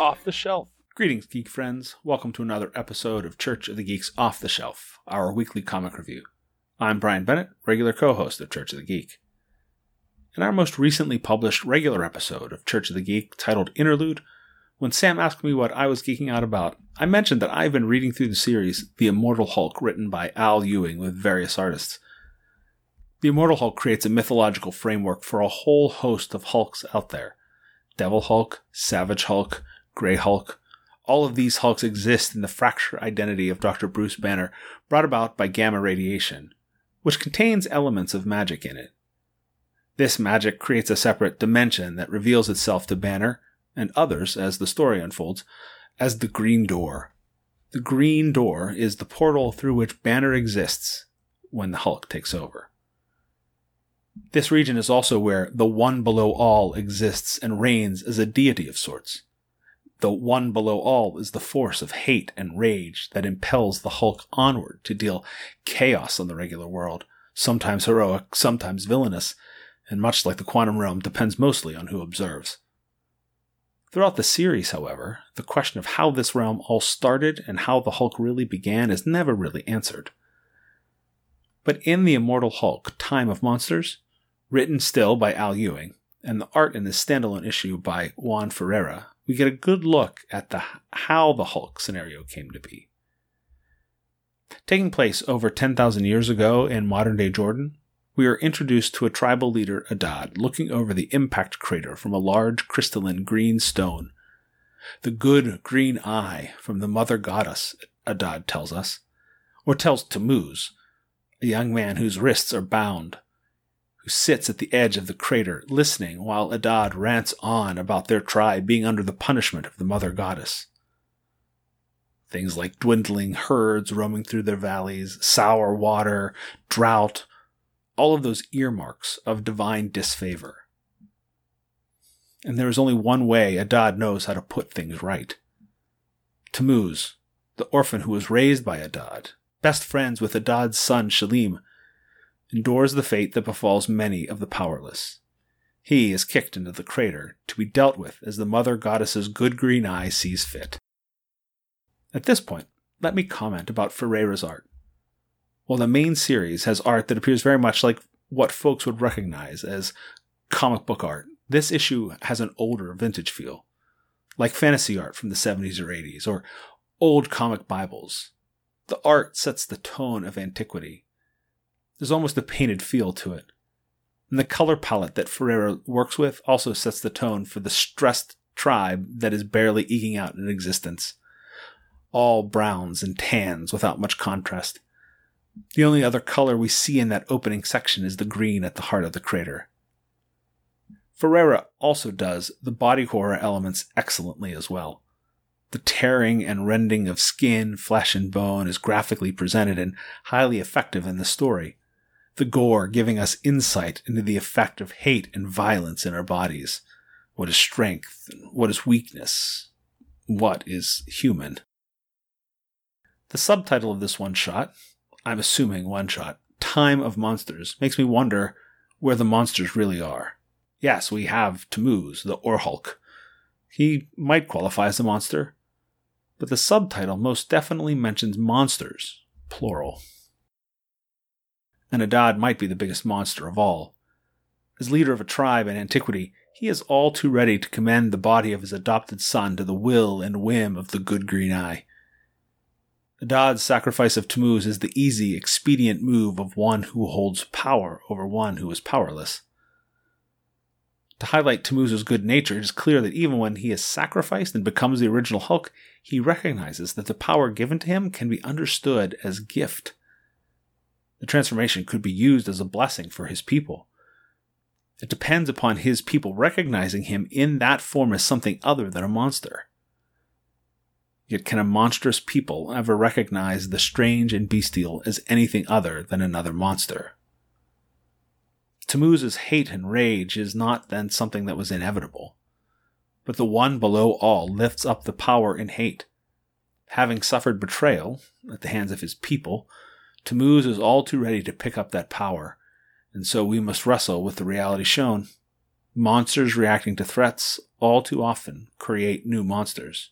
Off the Shelf. Greetings, geek friends. Welcome to another episode of Church of the Geeks Off the Shelf, our weekly comic review. I'm Brian Bennett, regular co host of Church of the Geek. In our most recently published regular episode of Church of the Geek, titled Interlude, when Sam asked me what I was geeking out about, I mentioned that I've been reading through the series The Immortal Hulk, written by Al Ewing with various artists. The Immortal Hulk creates a mythological framework for a whole host of Hulks out there Devil Hulk, Savage Hulk, Grey Hulk. All of these Hulks exist in the fractured identity of Dr. Bruce Banner, brought about by gamma radiation, which contains elements of magic in it. This magic creates a separate dimension that reveals itself to Banner and others as the story unfolds as the Green Door. The Green Door is the portal through which Banner exists when the Hulk takes over. This region is also where the One Below All exists and reigns as a deity of sorts. The One Below All is the force of hate and rage that impels the Hulk onward to deal chaos on the regular world, sometimes heroic, sometimes villainous, and much like the quantum realm depends mostly on who observes. Throughout the series, however, the question of how this realm all started and how the Hulk really began is never really answered. But in The Immortal Hulk Time of Monsters, written still by Al Ewing, and the art in this standalone issue by Juan Ferreira, we get a good look at the how the Hulk scenario came to be. Taking place over 10,000 years ago in modern day Jordan, we are introduced to a tribal leader, Adad, looking over the impact crater from a large crystalline green stone. The good green eye from the mother goddess, Adad tells us, or tells Tammuz, a young man whose wrists are bound, sits at the edge of the crater listening while Adad rants on about their tribe being under the punishment of the mother goddess. Things like dwindling herds roaming through their valleys, sour water, drought, all of those earmarks of divine disfavor. And there is only one way Adad knows how to put things right. Tammuz, the orphan who was raised by Adad, best friends with Adad's son Shalim, endures the fate that befalls many of the powerless. He is kicked into the crater to be dealt with as the mother goddess's good green eye sees fit. At this point, let me comment about Ferreira's art. While the main series has art that appears very much like what folks would recognize as comic book art, this issue has an older vintage feel, like fantasy art from the 70s or 80s, or old comic Bibles. The art sets the tone of antiquity. There's almost a painted feel to it. And the color palette that Ferreira works with also sets the tone for the stressed tribe that is barely eking out an existence. All browns and tans without much contrast. The only other color we see in that opening section is the green at the heart of the crater. Ferreira also does the body horror elements excellently as well. The tearing and rending of skin, flesh, and bone is graphically presented and highly effective in the story. The gore giving us insight into the effect of hate and violence in our bodies. What is strength what is weakness? What is human? The subtitle of this one shot, I'm assuming one shot, Time of Monsters, makes me wonder where the monsters really are. Yes, we have Tammuz, the Orhulk. He might qualify as a monster, but the subtitle most definitely mentions monsters, plural. And Adad might be the biggest monster of all. As leader of a tribe in antiquity, he is all too ready to commend the body of his adopted son to the will and whim of the good green eye. Adad's sacrifice of Tammuz is the easy, expedient move of one who holds power over one who is powerless. To highlight Tammuz's good nature, it is clear that even when he is sacrificed and becomes the original Hulk, he recognizes that the power given to him can be understood as gift. The transformation could be used as a blessing for his people. It depends upon his people recognizing him in that form as something other than a monster. Yet can a monstrous people ever recognize the strange and bestial as anything other than another monster? Tammuz's hate and rage is not then something that was inevitable, but the one below all lifts up the power in hate. Having suffered betrayal at the hands of his people, Tammuz is all too ready to pick up that power, and so we must wrestle with the reality shown. Monsters reacting to threats all too often create new monsters.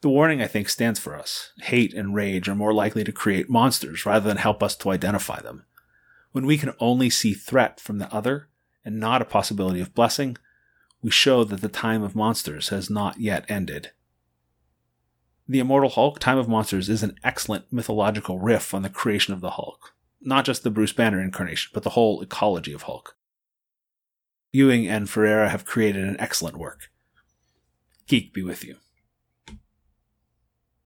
The warning, I think, stands for us. Hate and rage are more likely to create monsters rather than help us to identify them. When we can only see threat from the other and not a possibility of blessing, we show that the time of monsters has not yet ended. The Immortal Hulk, Time of Monsters, is an excellent mythological riff on the creation of the Hulk. Not just the Bruce Banner incarnation, but the whole ecology of Hulk. Ewing and Ferreira have created an excellent work. Geek be with you.